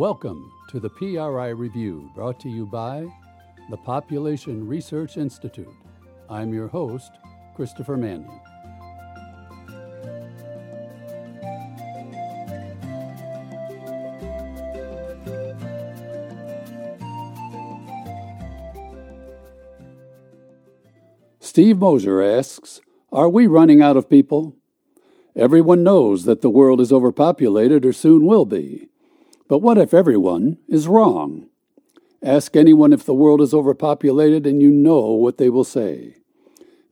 Welcome to the PRI Review, brought to you by the Population Research Institute. I'm your host, Christopher Manion. Steve Mosher asks Are we running out of people? Everyone knows that the world is overpopulated or soon will be. But what if everyone is wrong? Ask anyone if the world is overpopulated, and you know what they will say.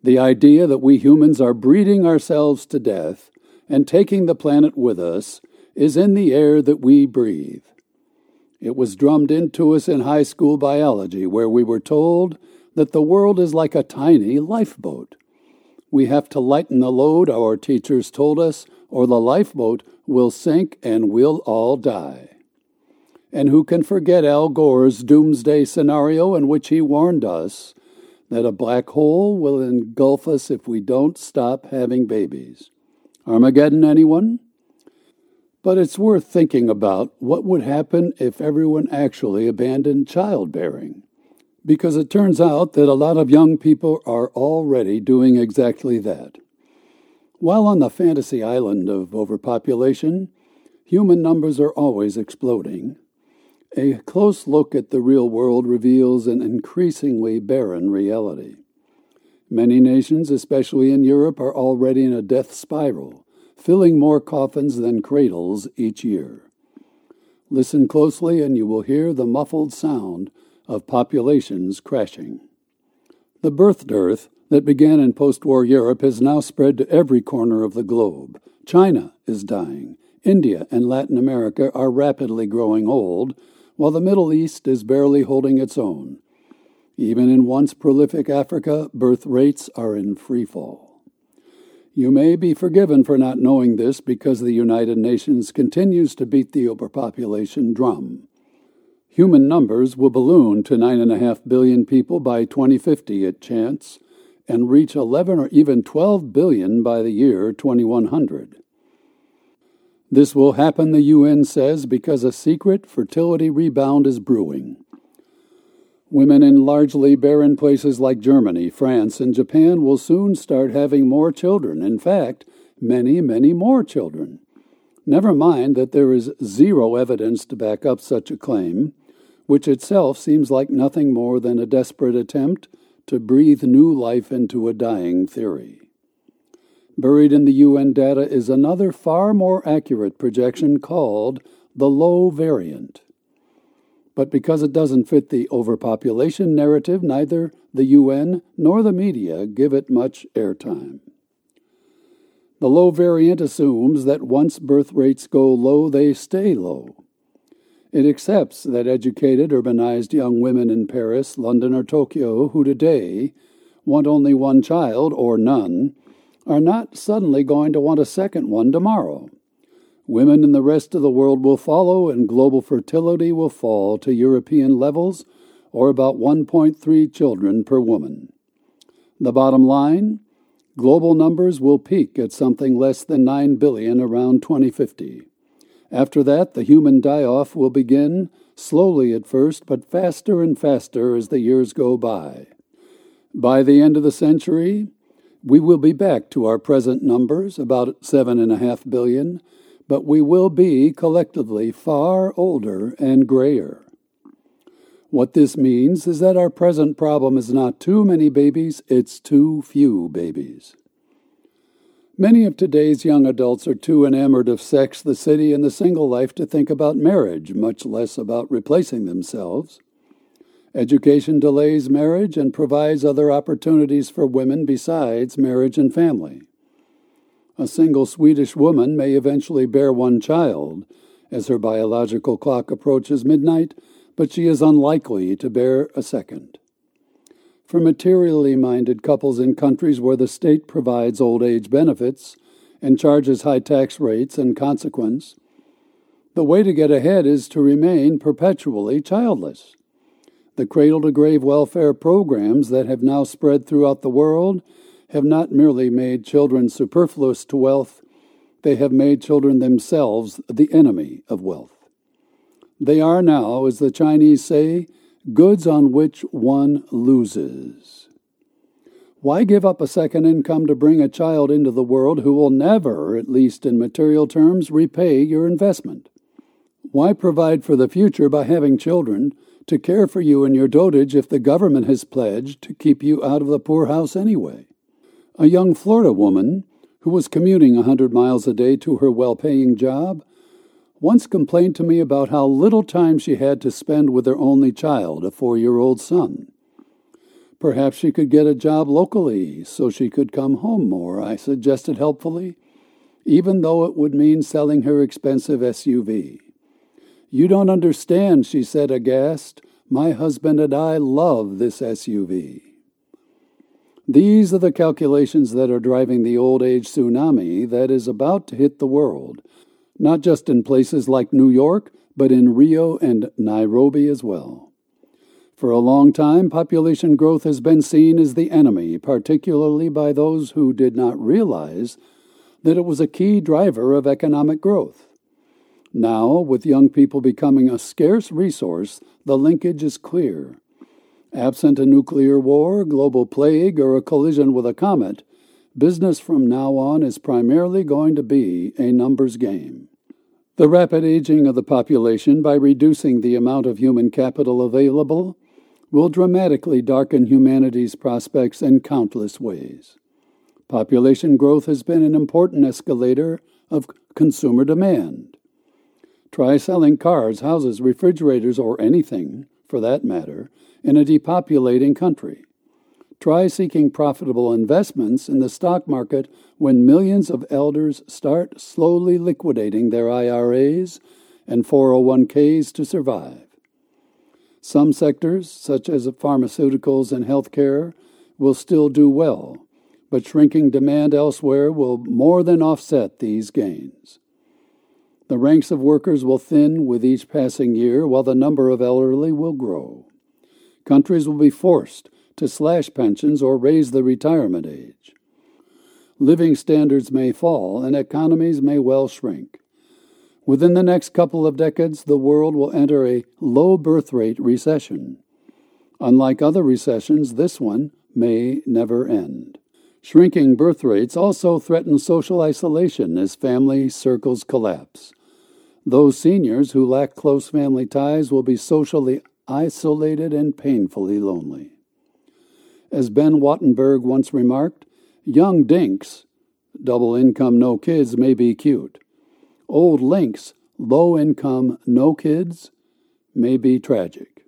The idea that we humans are breeding ourselves to death and taking the planet with us is in the air that we breathe. It was drummed into us in high school biology, where we were told that the world is like a tiny lifeboat. We have to lighten the load, our teachers told us, or the lifeboat will sink and we'll all die. And who can forget Al Gore's doomsday scenario in which he warned us that a black hole will engulf us if we don't stop having babies? Armageddon, anyone? But it's worth thinking about what would happen if everyone actually abandoned childbearing. Because it turns out that a lot of young people are already doing exactly that. While on the fantasy island of overpopulation, human numbers are always exploding. A close look at the real world reveals an increasingly barren reality. Many nations, especially in Europe, are already in a death spiral, filling more coffins than cradles each year. Listen closely, and you will hear the muffled sound of populations crashing. The birth dearth that began in post war Europe has now spread to every corner of the globe. China is dying. India and Latin America are rapidly growing old, while the Middle East is barely holding its own. Even in once prolific Africa, birth rates are in free fall. You may be forgiven for not knowing this because the United Nations continues to beat the overpopulation drum. Human numbers will balloon to 9.5 billion people by 2050 at chance and reach 11 or even 12 billion by the year 2100. This will happen, the UN says, because a secret fertility rebound is brewing. Women in largely barren places like Germany, France, and Japan will soon start having more children. In fact, many, many more children. Never mind that there is zero evidence to back up such a claim, which itself seems like nothing more than a desperate attempt to breathe new life into a dying theory. Buried in the UN data is another far more accurate projection called the low variant. But because it doesn't fit the overpopulation narrative, neither the UN nor the media give it much airtime. The low variant assumes that once birth rates go low, they stay low. It accepts that educated, urbanized young women in Paris, London, or Tokyo who today want only one child or none are not suddenly going to want a second one tomorrow. Women in the rest of the world will follow, and global fertility will fall to European levels, or about 1.3 children per woman. The bottom line global numbers will peak at something less than 9 billion around 2050. After that, the human die off will begin, slowly at first, but faster and faster as the years go by. By the end of the century, we will be back to our present numbers, about seven and a half billion, but we will be collectively far older and grayer. What this means is that our present problem is not too many babies, it's too few babies. Many of today's young adults are too enamored of sex, the city, and the single life to think about marriage, much less about replacing themselves. Education delays marriage and provides other opportunities for women besides marriage and family. A single Swedish woman may eventually bear one child as her biological clock approaches midnight, but she is unlikely to bear a second. For materially minded couples in countries where the state provides old age benefits and charges high tax rates in consequence, the way to get ahead is to remain perpetually childless. The cradle to grave welfare programs that have now spread throughout the world have not merely made children superfluous to wealth, they have made children themselves the enemy of wealth. They are now, as the Chinese say, goods on which one loses. Why give up a second income to bring a child into the world who will never, at least in material terms, repay your investment? Why provide for the future by having children to care for you in your dotage if the government has pledged to keep you out of the poorhouse anyway? A young Florida woman who was commuting a hundred miles a day to her well paying job once complained to me about how little time she had to spend with her only child, a four year old son. Perhaps she could get a job locally so she could come home more, I suggested helpfully, even though it would mean selling her expensive SUV. You don't understand, she said aghast. My husband and I love this SUV. These are the calculations that are driving the old age tsunami that is about to hit the world not just in places like New York, but in Rio and Nairobi as well. For a long time, population growth has been seen as the enemy, particularly by those who did not realize that it was a key driver of economic growth. Now, with young people becoming a scarce resource, the linkage is clear. Absent a nuclear war, global plague, or a collision with a comet, business from now on is primarily going to be a numbers game. The rapid aging of the population by reducing the amount of human capital available will dramatically darken humanity's prospects in countless ways. Population growth has been an important escalator of consumer demand. Try selling cars, houses, refrigerators, or anything, for that matter, in a depopulating country. Try seeking profitable investments in the stock market when millions of elders start slowly liquidating their IRAs and 401ks to survive. Some sectors, such as pharmaceuticals and healthcare, will still do well, but shrinking demand elsewhere will more than offset these gains. The ranks of workers will thin with each passing year, while the number of elderly will grow. Countries will be forced to slash pensions or raise the retirement age. Living standards may fall and economies may well shrink. Within the next couple of decades, the world will enter a low birth rate recession. Unlike other recessions, this one may never end. Shrinking birth rates also threaten social isolation as family circles collapse. Those seniors who lack close family ties will be socially isolated and painfully lonely. As Ben Wattenberg once remarked, young dinks, double income, no kids, may be cute. Old links, low income, no kids, may be tragic.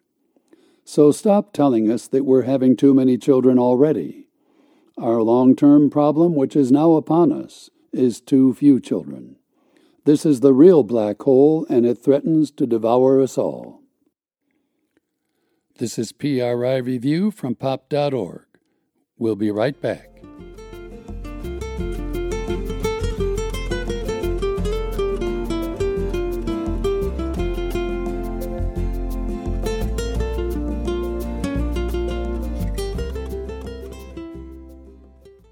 So stop telling us that we're having too many children already. Our long term problem, which is now upon us, is too few children. This is the real black hole, and it threatens to devour us all. This is PRI Review from pop.org. We'll be right back.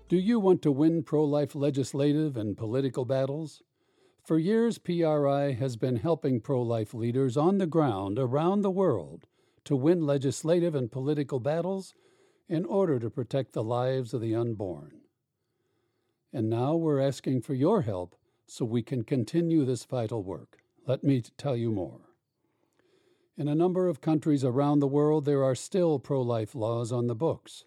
Do you want to win pro life legislative and political battles? For years, PRI has been helping pro life leaders on the ground around the world to win legislative and political battles in order to protect the lives of the unborn. And now we're asking for your help so we can continue this vital work. Let me tell you more. In a number of countries around the world, there are still pro life laws on the books.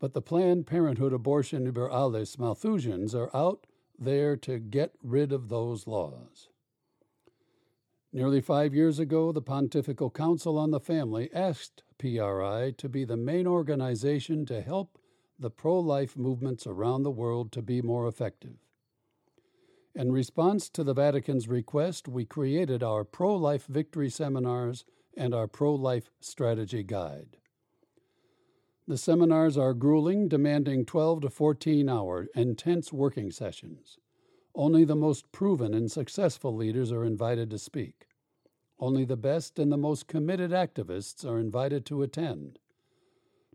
But the Planned Parenthood abortion über alles Malthusians are out there to get rid of those laws. Nearly five years ago, the Pontifical Council on the Family asked PRI to be the main organization to help the pro life movements around the world to be more effective. In response to the Vatican's request, we created our pro life victory seminars and our pro life strategy guide. The seminars are grueling, demanding 12 to 14 hour intense working sessions. Only the most proven and successful leaders are invited to speak. Only the best and the most committed activists are invited to attend.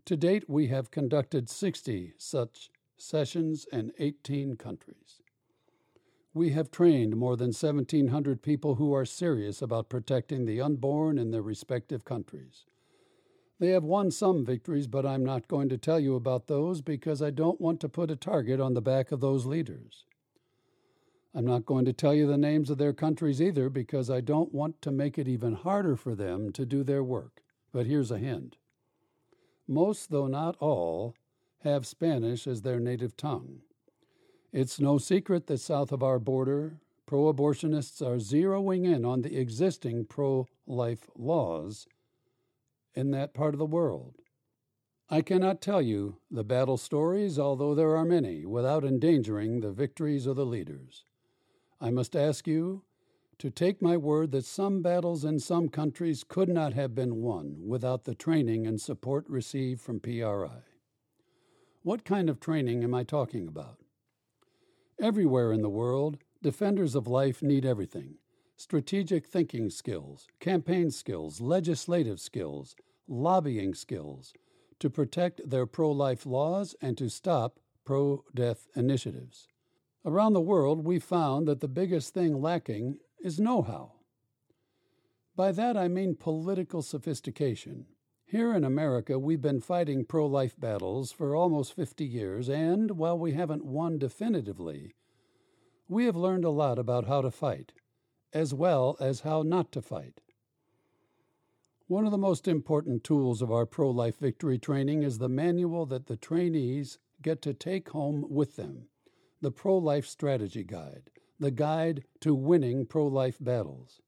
To date, we have conducted 60 such sessions in 18 countries. We have trained more than 1,700 people who are serious about protecting the unborn in their respective countries. They have won some victories, but I'm not going to tell you about those because I don't want to put a target on the back of those leaders. I'm not going to tell you the names of their countries either because I don't want to make it even harder for them to do their work. But here's a hint most, though not all, have Spanish as their native tongue. It's no secret that south of our border, pro abortionists are zeroing in on the existing pro life laws in that part of the world. I cannot tell you the battle stories, although there are many, without endangering the victories of the leaders. I must ask you to take my word that some battles in some countries could not have been won without the training and support received from PRI. What kind of training am I talking about? Everywhere in the world, defenders of life need everything strategic thinking skills, campaign skills, legislative skills, lobbying skills to protect their pro life laws and to stop pro death initiatives. Around the world, we found that the biggest thing lacking is know how. By that I mean political sophistication. Here in America, we've been fighting pro life battles for almost 50 years, and while we haven't won definitively, we have learned a lot about how to fight, as well as how not to fight. One of the most important tools of our pro life victory training is the manual that the trainees get to take home with them the Pro Life Strategy Guide, the guide to winning pro life battles.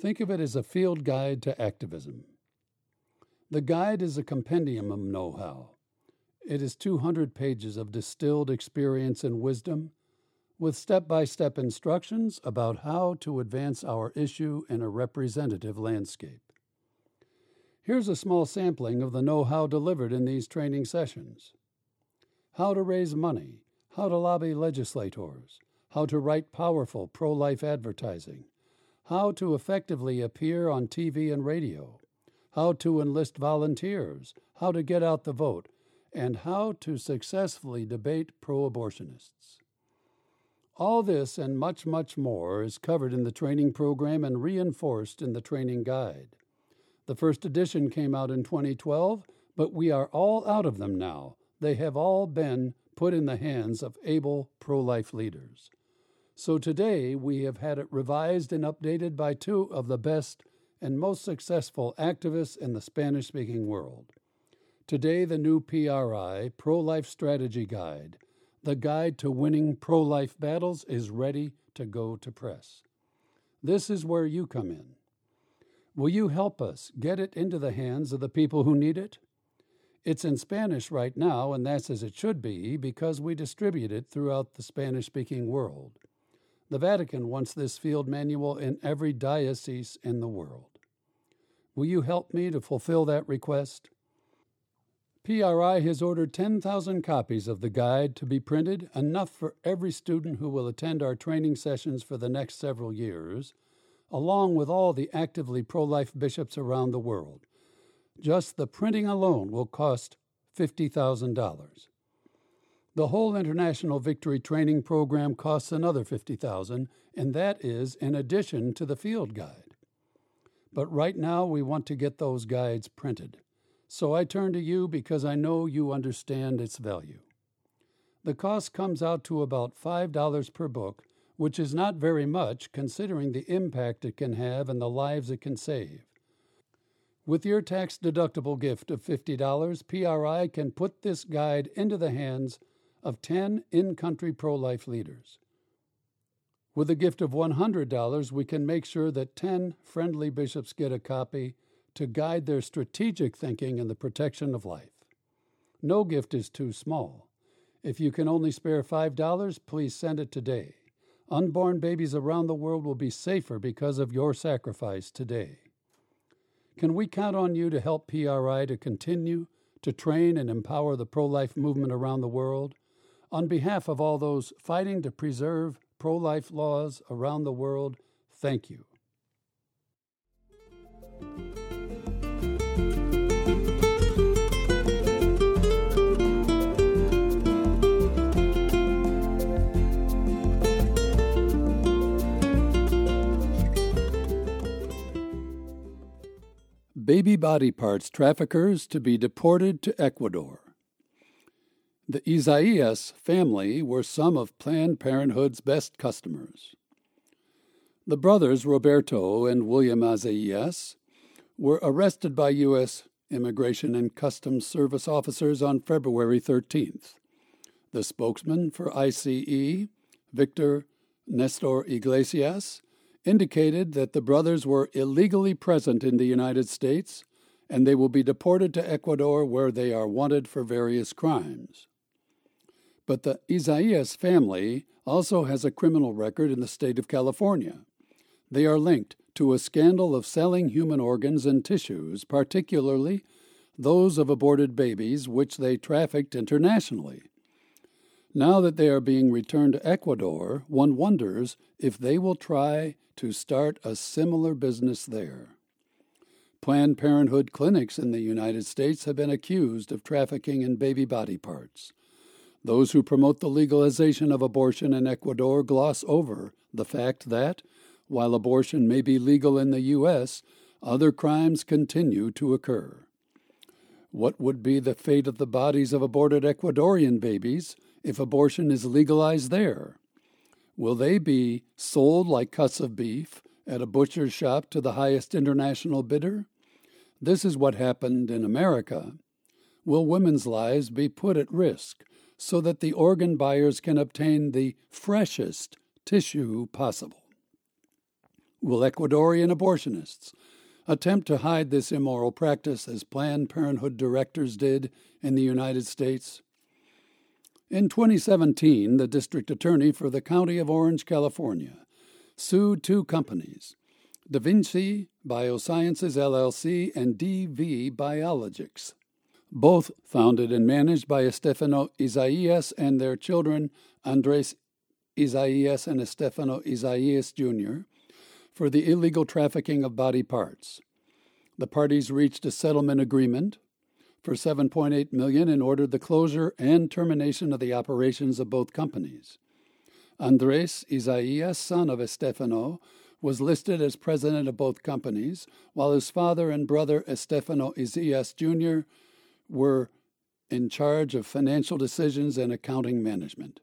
Think of it as a field guide to activism. The guide is a compendium of know how. It is 200 pages of distilled experience and wisdom, with step by step instructions about how to advance our issue in a representative landscape. Here's a small sampling of the know how delivered in these training sessions how to raise money, how to lobby legislators, how to write powerful pro life advertising, how to effectively appear on TV and radio, how to enlist volunteers, how to get out the vote, and how to successfully debate pro abortionists. All this and much, much more is covered in the training program and reinforced in the training guide. The first edition came out in 2012, but we are all out of them now. They have all been put in the hands of able pro life leaders. So today we have had it revised and updated by two of the best and most successful activists in the Spanish speaking world. Today, the new PRI, Pro Life Strategy Guide, the guide to winning pro life battles, is ready to go to press. This is where you come in. Will you help us get it into the hands of the people who need it? It's in Spanish right now, and that's as it should be because we distribute it throughout the Spanish speaking world. The Vatican wants this field manual in every diocese in the world. Will you help me to fulfill that request? PRI has ordered 10,000 copies of the guide to be printed, enough for every student who will attend our training sessions for the next several years, along with all the actively pro life bishops around the world. Just the printing alone will cost $50,000. The whole International Victory Training Program costs another 50000 and that is in addition to the field guide. But right now we want to get those guides printed. So I turn to you because I know you understand its value. The cost comes out to about $5 per book, which is not very much considering the impact it can have and the lives it can save. With your tax deductible gift of $50, PRI can put this guide into the hands of 10 in country pro life leaders. With a gift of $100, we can make sure that 10 friendly bishops get a copy to guide their strategic thinking in the protection of life. No gift is too small. If you can only spare $5, please send it today. Unborn babies around the world will be safer because of your sacrifice today. Can we count on you to help PRI to continue to train and empower the pro life movement around the world? On behalf of all those fighting to preserve pro life laws around the world, thank you baby body parts traffickers to be deported to Ecuador. The Isaias family were some of Planned Parenthood's best customers. The brothers Roberto and William Isaias were arrested by U.S. Immigration and Customs Service officers on February 13th. The spokesman for ICE, Victor Nestor Iglesias, indicated that the brothers were illegally present in the United States and they will be deported to Ecuador where they are wanted for various crimes. But the Isaias family also has a criminal record in the state of California. They are linked to a scandal of selling human organs and tissues, particularly those of aborted babies, which they trafficked internationally. Now that they are being returned to Ecuador, one wonders if they will try to start a similar business there. Planned Parenthood clinics in the United States have been accused of trafficking in baby body parts. Those who promote the legalization of abortion in Ecuador gloss over the fact that, while abortion may be legal in the U.S., other crimes continue to occur. What would be the fate of the bodies of aborted Ecuadorian babies if abortion is legalized there? Will they be sold like cuts of beef at a butcher's shop to the highest international bidder? This is what happened in America. Will women's lives be put at risk so that the organ buyers can obtain the freshest tissue possible? Will Ecuadorian abortionists attempt to hide this immoral practice as Planned Parenthood directors did in the United States? In 2017, the district attorney for the County of Orange, California, sued two companies, Da Vinci Biosciences LLC and DV Biologics, both founded and managed by Estefano Isaias and their children Andres Isaias and Estefano Isaias Jr., for the illegal trafficking of body parts. The parties reached a settlement agreement for 7.8 million and ordered the closure and termination of the operations of both companies. Andres Isaias, son of Estefano, was listed as president of both companies, while his father and brother Estefano Isaias Jr. were in charge of financial decisions and accounting management.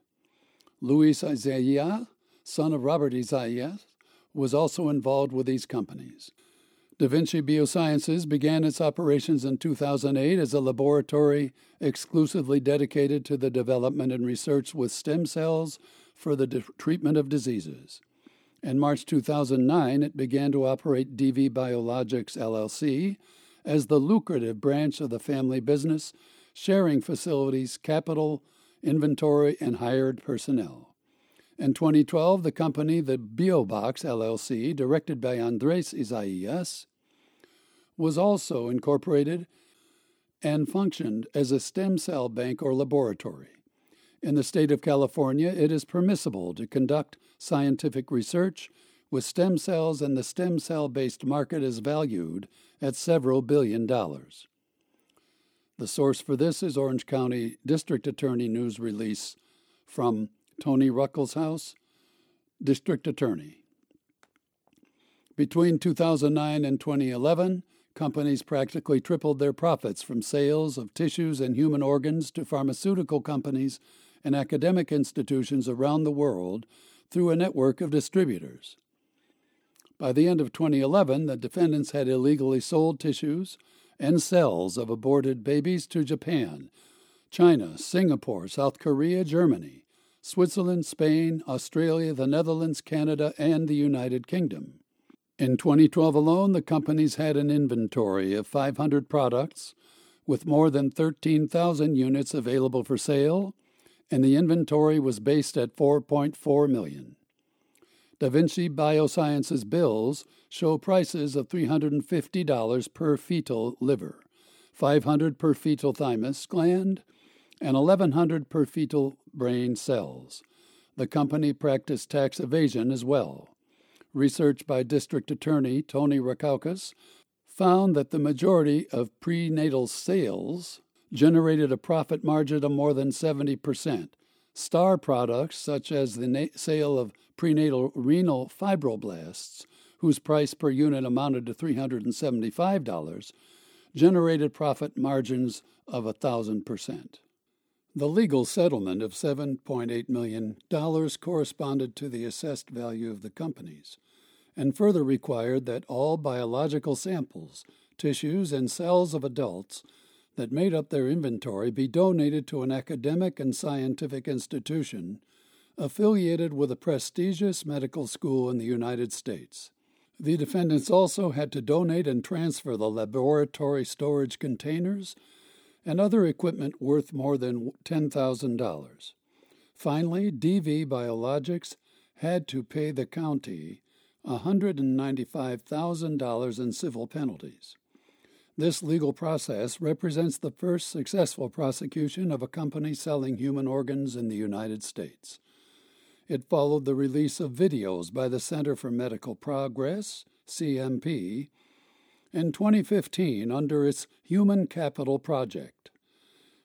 Luis Isaias, son of Robert Isaias, was also involved with these companies. Da Vinci Biosciences began its operations in 2008 as a laboratory exclusively dedicated to the development and research with stem cells for the de- treatment of diseases. In March 2009, it began to operate DV Biologics LLC as the lucrative branch of the family business, sharing facilities, capital, inventory, and hired personnel. In 2012, the company, the BioBox LLC, directed by Andres Isaias, was also incorporated and functioned as a stem cell bank or laboratory. In the state of California, it is permissible to conduct scientific research with stem cells, and the stem cell based market is valued at several billion dollars. The source for this is Orange County District Attorney news release from Tony Rackauckas, District Attorney. Between 2009 and 2011, companies practically tripled their profits from sales of tissues and human organs to pharmaceutical companies and academic institutions around the world through a network of distributors. By the end of 2011, the defendants had illegally sold tissues and cells of aborted babies to Japan, China, Singapore, South Korea, Germany, Switzerland, Spain, Australia, the Netherlands, Canada, and the United Kingdom. In 2012 alone, the companies had an inventory of 500 products with more than 13,000 units available for sale, and the inventory was based at 4.4 million. Da Vinci Biosciences bills show prices of $350 per fetal liver, 500 per fetal thymus gland, and 1100 per fetal brain cells. The company practiced tax evasion as well. Research by District Attorney Tony Rackauckas found that the majority of prenatal sales generated a profit margin of more than 70%. Star products, such as the na- sale of prenatal renal fibroblasts, whose price per unit amounted to $375, generated profit margins of 1,000%. The legal settlement of $7.8 million corresponded to the assessed value of the companies and further required that all biological samples, tissues, and cells of adults that made up their inventory be donated to an academic and scientific institution affiliated with a prestigious medical school in the United States. The defendants also had to donate and transfer the laboratory storage containers and other equipment worth more than $10,000. Finally, DV Biologics had to pay the county $195,000 in civil penalties. This legal process represents the first successful prosecution of a company selling human organs in the United States. It followed the release of videos by the Center for Medical Progress, CMP, in 2015 under its Human Capital Project.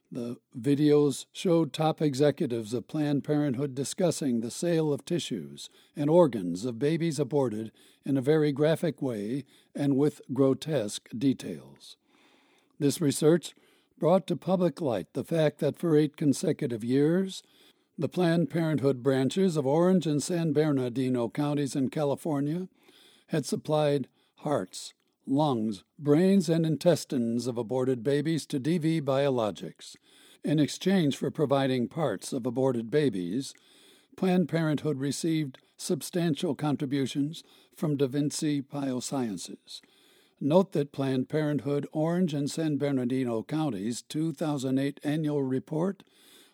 The videos showed top executives of Planned Parenthood discussing the sale of tissues and organs of babies aborted in a very graphic way and with grotesque details. This research brought to public light the fact that for eight consecutive years, the Planned Parenthood branches of Orange and San Bernardino counties in California had supplied hearts, lungs, brains, and intestines of aborted babies to DV Biologics. In exchange for providing parts of aborted babies, Planned Parenthood received substantial contributions from Da Vinci Biosciences. Note that Planned Parenthood Orange and San Bernardino counties' 2008 annual report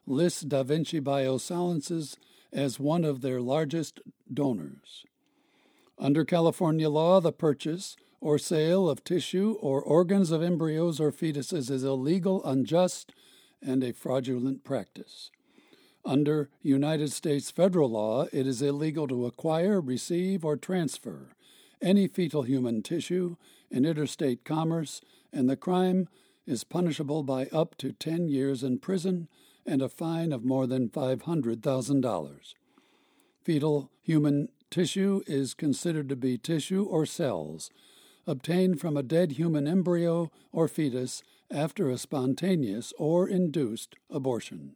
lists Da Vinci Biosciences as one of their largest donors. Under California law, the purchase or sale of tissue or organs of embryos or fetuses is illegal, unjust, and a fraudulent practice. Under United States federal law, it is illegal to acquire, receive, or transfer any fetal human tissue in interstate commerce, and the crime is punishable by up to 10 years in prison and a fine of more than $500,000. Fetal human tissue is considered to be tissue or cells obtained from a dead human embryo or fetus after a spontaneous or induced abortion.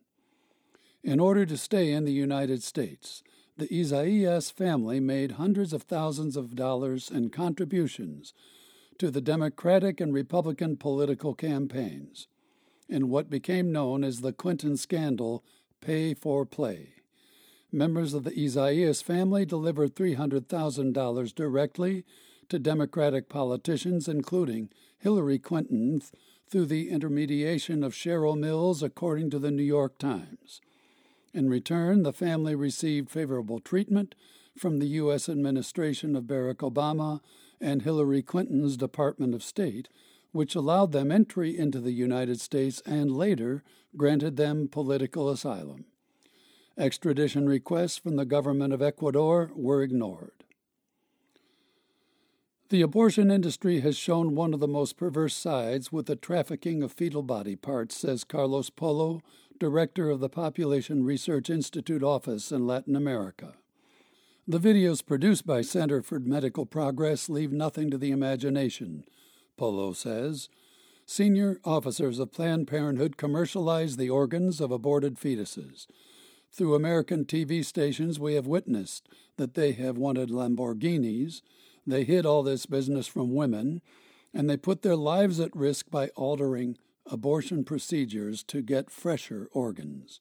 In order to stay in the United States, the Isaias family made hundreds of thousands of dollars in contributions to the Democratic and Republican political campaigns in what became known as the Clinton scandal pay for play. Members of the Isaias family delivered $300,000 directly to Democratic politicians, including Hillary Clinton, through the intermediation of Cheryl Mills, according to the New York Times. In return, the family received favorable treatment from the U.S. administration of Barack Obama and Hillary Clinton's Department of State, which allowed them entry into the United States and later granted them political asylum. Extradition requests from the government of Ecuador were ignored. The abortion industry has shown one of the most perverse sides with the trafficking of fetal body parts, says Carlos Polo, director of the Population Research Institute office in Latin America. The videos produced by Center for Medical Progress leave nothing to the imagination, Polo says. Senior officers of Planned Parenthood commercialize the organs of aborted fetuses. Through American TV stations, we have witnessed that they have wanted Lamborghinis, they hid all this business from women, and they put their lives at risk by altering abortion procedures to get fresher organs.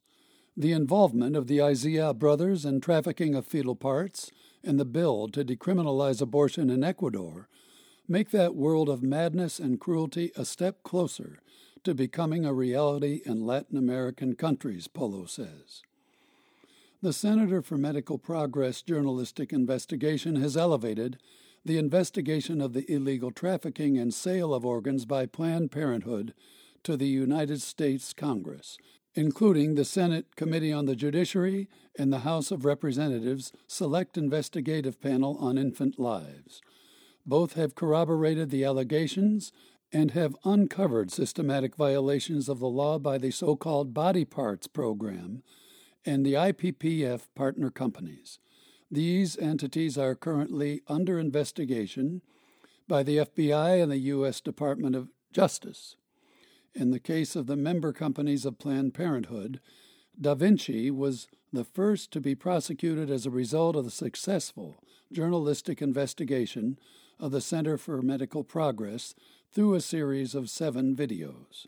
The involvement of the Isaias brothers in trafficking of fetal parts and the bill to decriminalize abortion in Ecuador make that world of madness and cruelty a step closer to becoming a reality in Latin American countries, Polo says. The Center for Medical Progress journalistic investigation has elevated the investigation of the illegal trafficking and sale of organs by Planned Parenthood to the United States Congress, including the Senate Committee on the Judiciary and the House of Representatives Select Investigative Panel on Infant Lives. Both have corroborated the allegations and have uncovered systematic violations of the law by the so called Body Parts Program and the IPPF partner companies. These entities are currently under investigation by the FBI and the U.S. Department of Justice. In the case of the member companies of Planned Parenthood, Da Vinci was the first to be prosecuted as a result of the successful journalistic investigation of the Center for Medical Progress through a series of seven videos.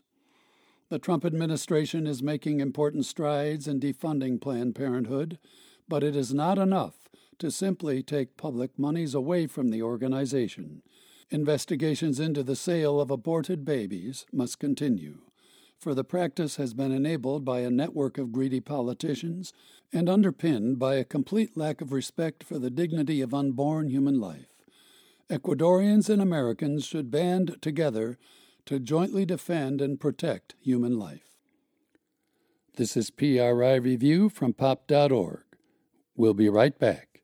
The Trump administration is making important strides in defunding Planned Parenthood, but it is not enough to simply take public monies away from the organization. Investigations into the sale of aborted babies must continue, for the practice has been enabled by a network of greedy politicians and underpinned by a complete lack of respect for the dignity of unborn human life. Ecuadorians and Americans should band together to jointly defend and protect human life. This is PRI Review from pop.org. We'll be right back.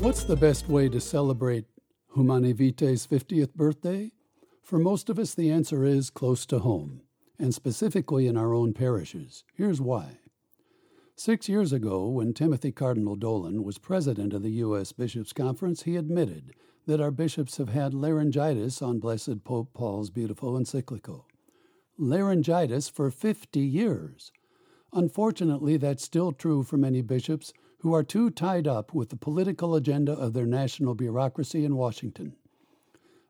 What's the best way to celebrate Humanae Vitae's 50th birthday? For most of us, the answer is close to home, and specifically in our own parishes. Here's why. Six years ago, when Timothy Cardinal Dolan was president of the U.S. Bishops' Conference, he admitted that our bishops have had laryngitis on Blessed Pope Paul's beautiful encyclical. Laryngitis for 50 years. Unfortunately, that's still true for many bishops who are too tied up with the political agenda of their national bureaucracy in Washington.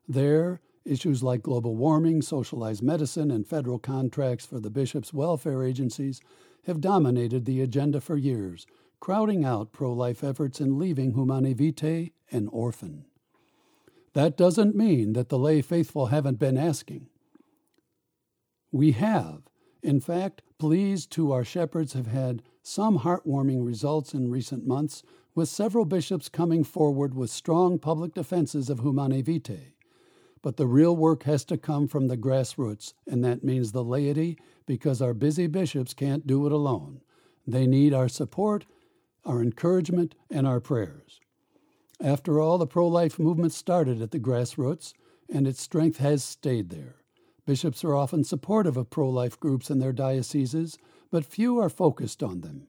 There, issues like global warming, socialized medicine, and federal contracts for the bishops' welfare agencies have dominated the agenda for years, crowding out pro life efforts and leaving Humanae Vitae an orphan. That doesn't mean that the lay faithful haven't been asking. We have. In fact, pleas to our shepherds have had some heartwarming results in recent months, with several bishops coming forward with strong public defenses of Humanae Vitae. But the real work has to come from the grassroots, and that means the laity, because our busy bishops can't do it alone. They need our support, our encouragement, and our prayers. After all, the pro life movement started at the grassroots, and its strength has stayed there. Bishops are often supportive of pro life groups in their dioceses, but few are focused on them.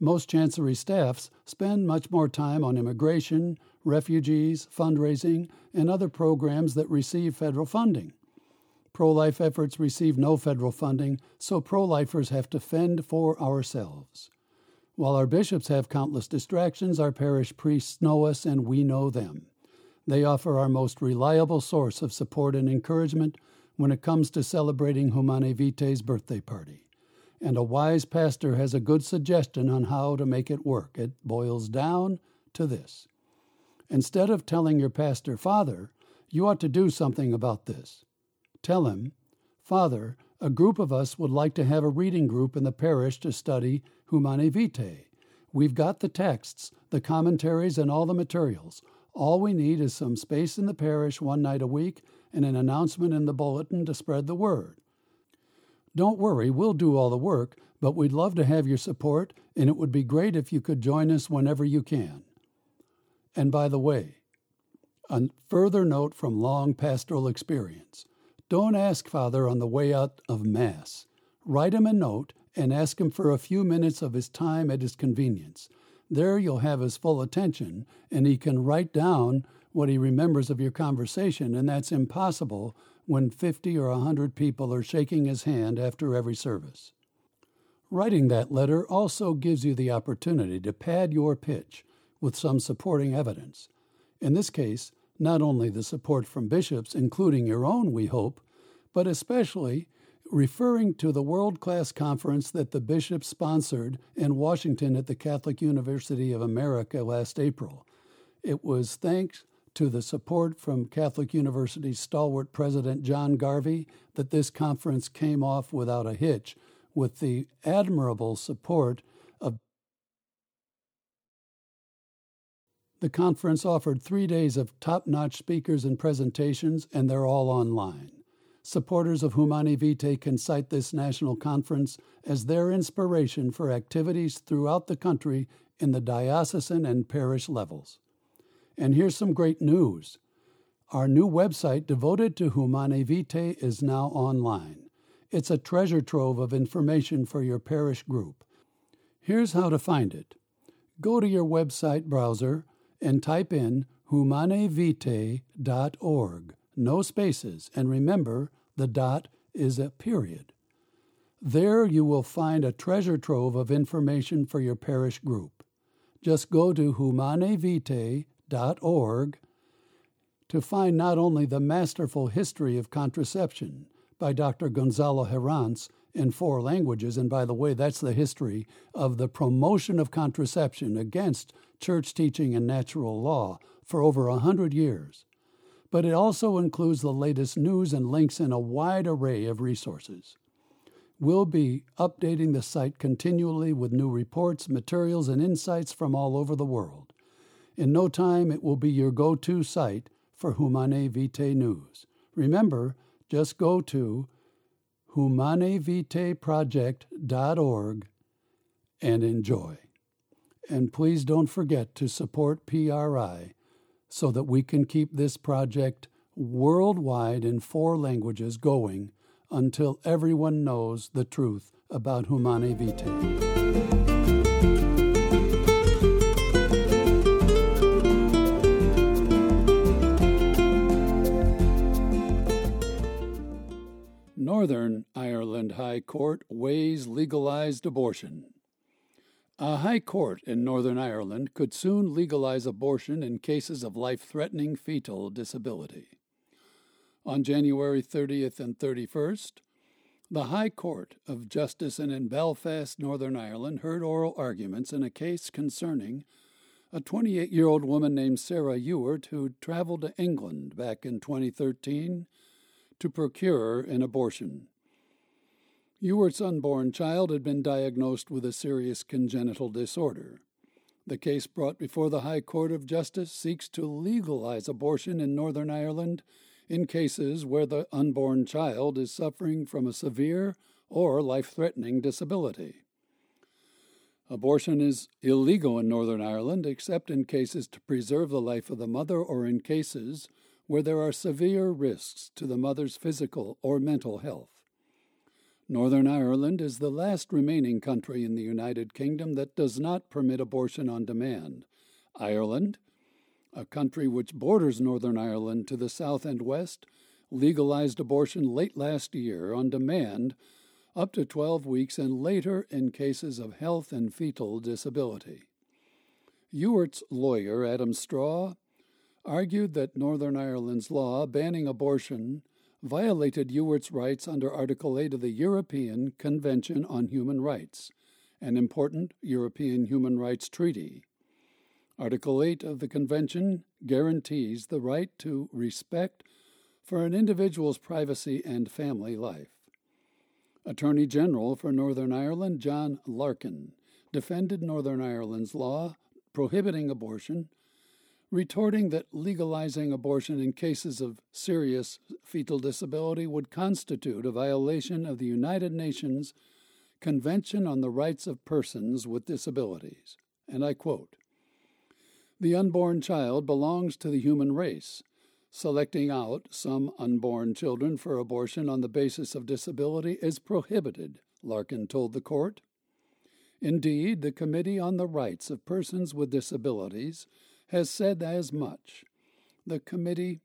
Most chancery staffs spend much more time on immigration, refugees, fundraising, and other programs that receive federal funding. Pro life efforts receive no federal funding, so pro lifers have to fend for ourselves. While our bishops have countless distractions, our parish priests know us and we know them. They offer our most reliable source of support and encouragement when it comes to celebrating Humanae Vitae's birthday party and a wise pastor has a good suggestion on how to make it work. It boils down to this Instead of telling your pastor, Father, you ought to do something about this, tell him, Father, a group of us would like to have a reading group in the parish to study Humanae Vitae. We've got the texts, the commentaries, and all the materials. All we need is some space in the parish one night a week and an announcement in the bulletin to spread the word. Don't worry, we'll do all the work, but we'd love to have your support, and it would be great if you could join us whenever you can. And by the way, a further note from long pastoral experience don't ask Father on the way out of Mass. Write him a note and ask him for a few minutes of his time at his convenience. There you'll have his full attention, and he can write down what he remembers of your conversation, and that's impossible when 50 or a 100 people are shaking his hand after every service. Writing that letter also gives you the opportunity to pad your pitch with some supporting evidence. In this case, not only the support from bishops, including your own, we hope, but especially referring to the world class conference that the bishops sponsored in Washington at the Catholic University of America last April. It was thanks to the support from Catholic University's stalwart president John Garvey that this conference came off without a hitch, with the admirable support The conference offered three days of top notch speakers and presentations, and they're all online. Supporters of Humanae Vitae can cite this national conference as their inspiration for activities throughout the country in the diocesan and parish levels. And here's some great news. Our new website devoted to Humanae Vitae is now online. It's a treasure trove of information for your parish group. Here's how to find it. Go to your website browser and type in humanaevitae.org. No spaces, and remember, the dot is a period. There you will find a treasure trove of information for your parish group. Just go to humanaevitae.org to find not only the masterful history of contraception by Dr. Gonzalo Herranz in four languages, and by the way, that's the history of the promotion of contraception against church teaching and natural law for over a hundred years. But it also includes the latest news and links in a wide array of resources. We'll be updating the site continually with new reports, materials, and insights from all over the world. In no time, it will be your go to site for Humanae Vitae news. Remember, just go to humanaevitaeproject.org and enjoy. And please don't forget to support PRI so that we can keep this project worldwide in four languages going until everyone knows the truth about Humanae Vitae. Northern Ireland High Court weighs legalized abortion. A high court in Northern Ireland could soon legalize abortion in cases of life threatening fetal disability. On January 30th and 31st, the High Court of Justice in Belfast, Northern Ireland, heard oral arguments in a case concerning a 28 year old woman named Sarah Ewart who traveled to England back in 2013 to procure an abortion. Ewart's unborn child had been diagnosed with a serious congenital disorder. The case brought before the High Court of Justice seeks to legalize abortion in Northern Ireland in cases where the unborn child is suffering from a severe or life threatening disability. Abortion is illegal in Northern Ireland except in cases to preserve the life of the mother or in cases where there are severe risks to the mother's physical or mental health. Northern Ireland is the last remaining country in the United Kingdom that does not permit abortion on demand. Ireland, a country which borders Northern Ireland to the south and west, legalized abortion late last year on demand up to 12 weeks and later in cases of health and fetal disability. Ewart's lawyer, Adam Straw, argued that Northern Ireland's law banning abortion violated Ewart's rights under Article 8 of the European Convention on Human Rights, an important European human rights treaty. Article 8 of the Convention guarantees the right to respect for an individual's privacy and family life. Attorney General for Northern Ireland John Larkin defended Northern Ireland's law prohibiting abortion, retorting that legalizing abortion in cases of serious fetal disability would constitute a violation of the United Nations Convention on the Rights of Persons with Disabilities. And I quote the unborn child belongs to the human race. Selecting out some unborn children for abortion on the basis of disability is prohibited, Larkin told the court. Indeed, the Committee on the Rights of Persons with Disabilities has said as much. The committee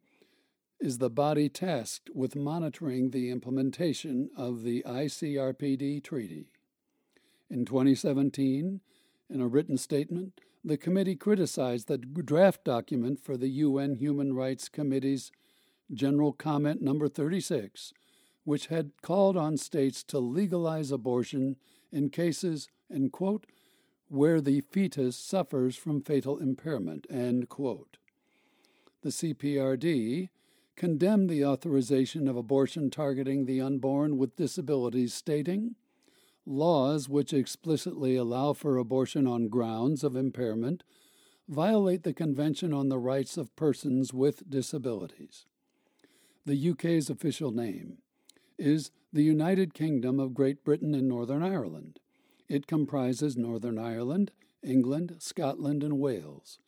is the body tasked with monitoring the implementation of the ICRPD treaty. In 2017, in a written statement, the committee criticized the draft document for the UN Human Rights Committee's General Comment Number 36, which had called on states to legalize abortion in cases, and quote, where the fetus suffers from fatal impairment, end quote. The CPRD condemned the authorization of abortion targeting the unborn with disabilities, stating, Laws which explicitly allow for abortion on grounds of impairment violate the Convention on the Rights of Persons with Disabilities. The UK's official name is the United Kingdom of Great Britain and Northern Ireland. It comprises Northern Ireland England, Scotland, and Wales.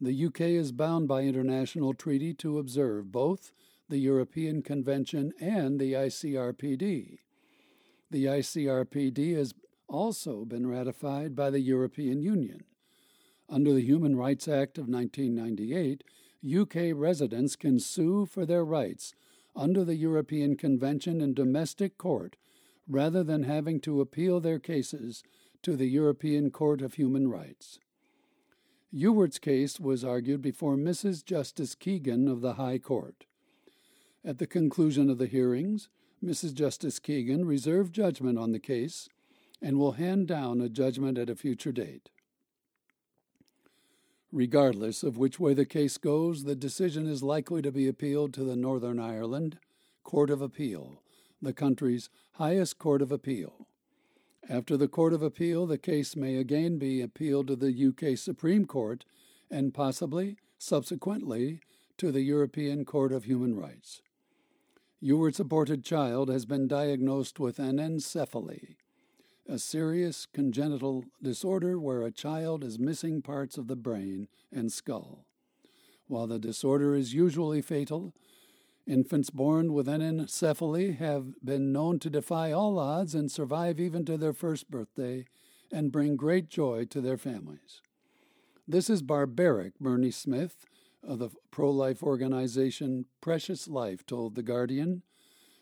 The UK is bound by international treaty to observe both the European Convention and the ICRPD. The ICRPD has also been ratified by the European Union. Under the Human Rights Act of 1998, UK residents can sue for their rights under the European Convention in domestic court rather than having to appeal their cases to the European Court of Human Rights. Ewart's case was argued before Mrs. Justice Keegan of the High Court. At the conclusion of the hearings, Mrs. Justice Keegan reserved judgment on the case and will hand down a judgment at a future date. Regardless of which way the case goes, the decision is likely to be appealed to the Northern Ireland Court of Appeal, the country's highest court of appeal. After the Court of Appeal, the case may again be appealed to the UK Supreme Court and possibly, subsequently, to the European Court of Human Rights. Ewart's aborted child has been diagnosed with anencephaly, a serious congenital disorder where a child is missing parts of the brain and skull. While the disorder is usually fatal, Infants born with anencephaly have been known to defy all odds and survive even to their first birthday and bring great joy to their families. This is barbaric, Bernie Smith of the pro life organization Precious Life told The Guardian.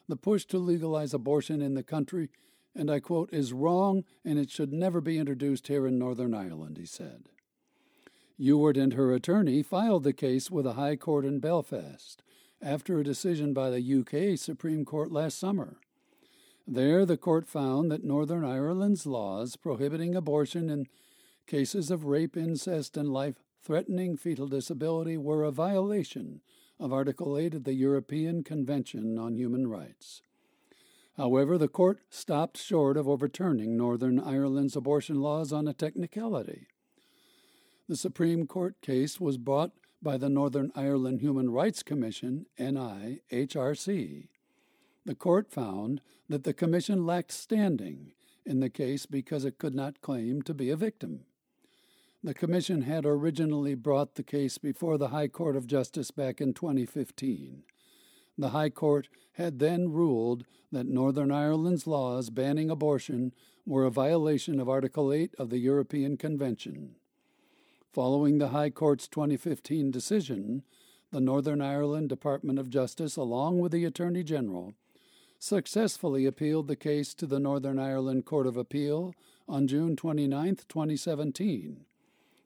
The push to legalize abortion in the country, and I quote, is wrong and it should never be introduced here in Northern Ireland, he said. Ewart and her attorney filed the case with a high court in Belfast after a decision by the UK Supreme Court last summer. There, the court found that Northern Ireland's laws prohibiting abortion in cases of rape, incest, and life threatening fetal disability were a violation of Article 8 of the European Convention on Human Rights. However, the court stopped short of overturning Northern Ireland's abortion laws on a technicality. The Supreme Court case was brought by the Northern Ireland Human Rights Commission, NIHRC. The court found that the commission lacked standing in the case because it could not claim to be a victim. The commission had originally brought the case before the High Court of Justice back in 2015. The High Court had then ruled that Northern Ireland's laws banning abortion were a violation of Article 8 of the European Convention. Following the High Court's 2015 decision, the Northern Ireland Department of Justice, along with the Attorney General, successfully appealed the case to the Northern Ireland Court of Appeal on June 29, 2017.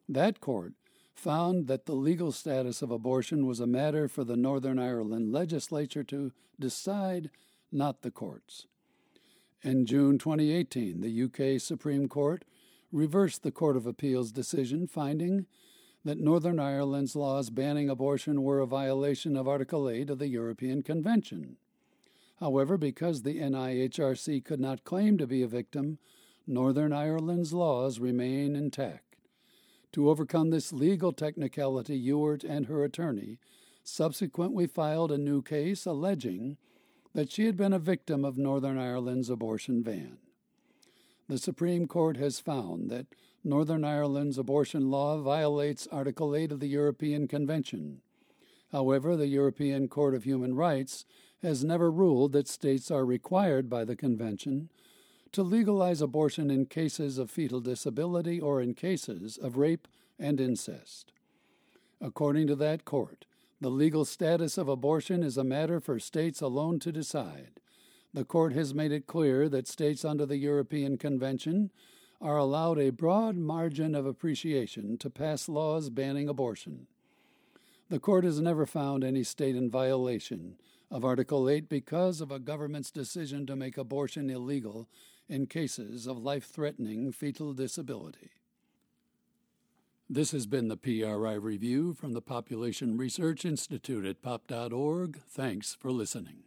That court found that the legal status of abortion was a matter for the Northern Ireland legislature to decide, not the courts. In June 2018, the UK Supreme Court reversed the Court of Appeal's decision, finding that Northern Ireland's laws banning abortion were a violation of Article 8 of the European Convention. However, because the NIHRC could not claim to be a victim, Northern Ireland's laws remain intact. To overcome this legal technicality, Ewart and her attorney subsequently filed a new case alleging that she had been a victim of Northern Ireland's abortion ban the Supreme Court has found that Northern Ireland's abortion law violates Article 8 of the European Convention. However, the European Court of Human Rights has never ruled that states are required by the Convention to legalize abortion in cases of fetal disability or in cases of rape and incest. According to that court, the legal status of abortion is a matter for states alone to decide, the court has made it clear that states under the European Convention are allowed a broad margin of appreciation to pass laws banning abortion. The court has never found any state in violation of Article 8 because of a government's decision to make abortion illegal in cases of life threatening fetal disability. This has been the PRI Review from the Population Research Institute at pop.org. Thanks for listening.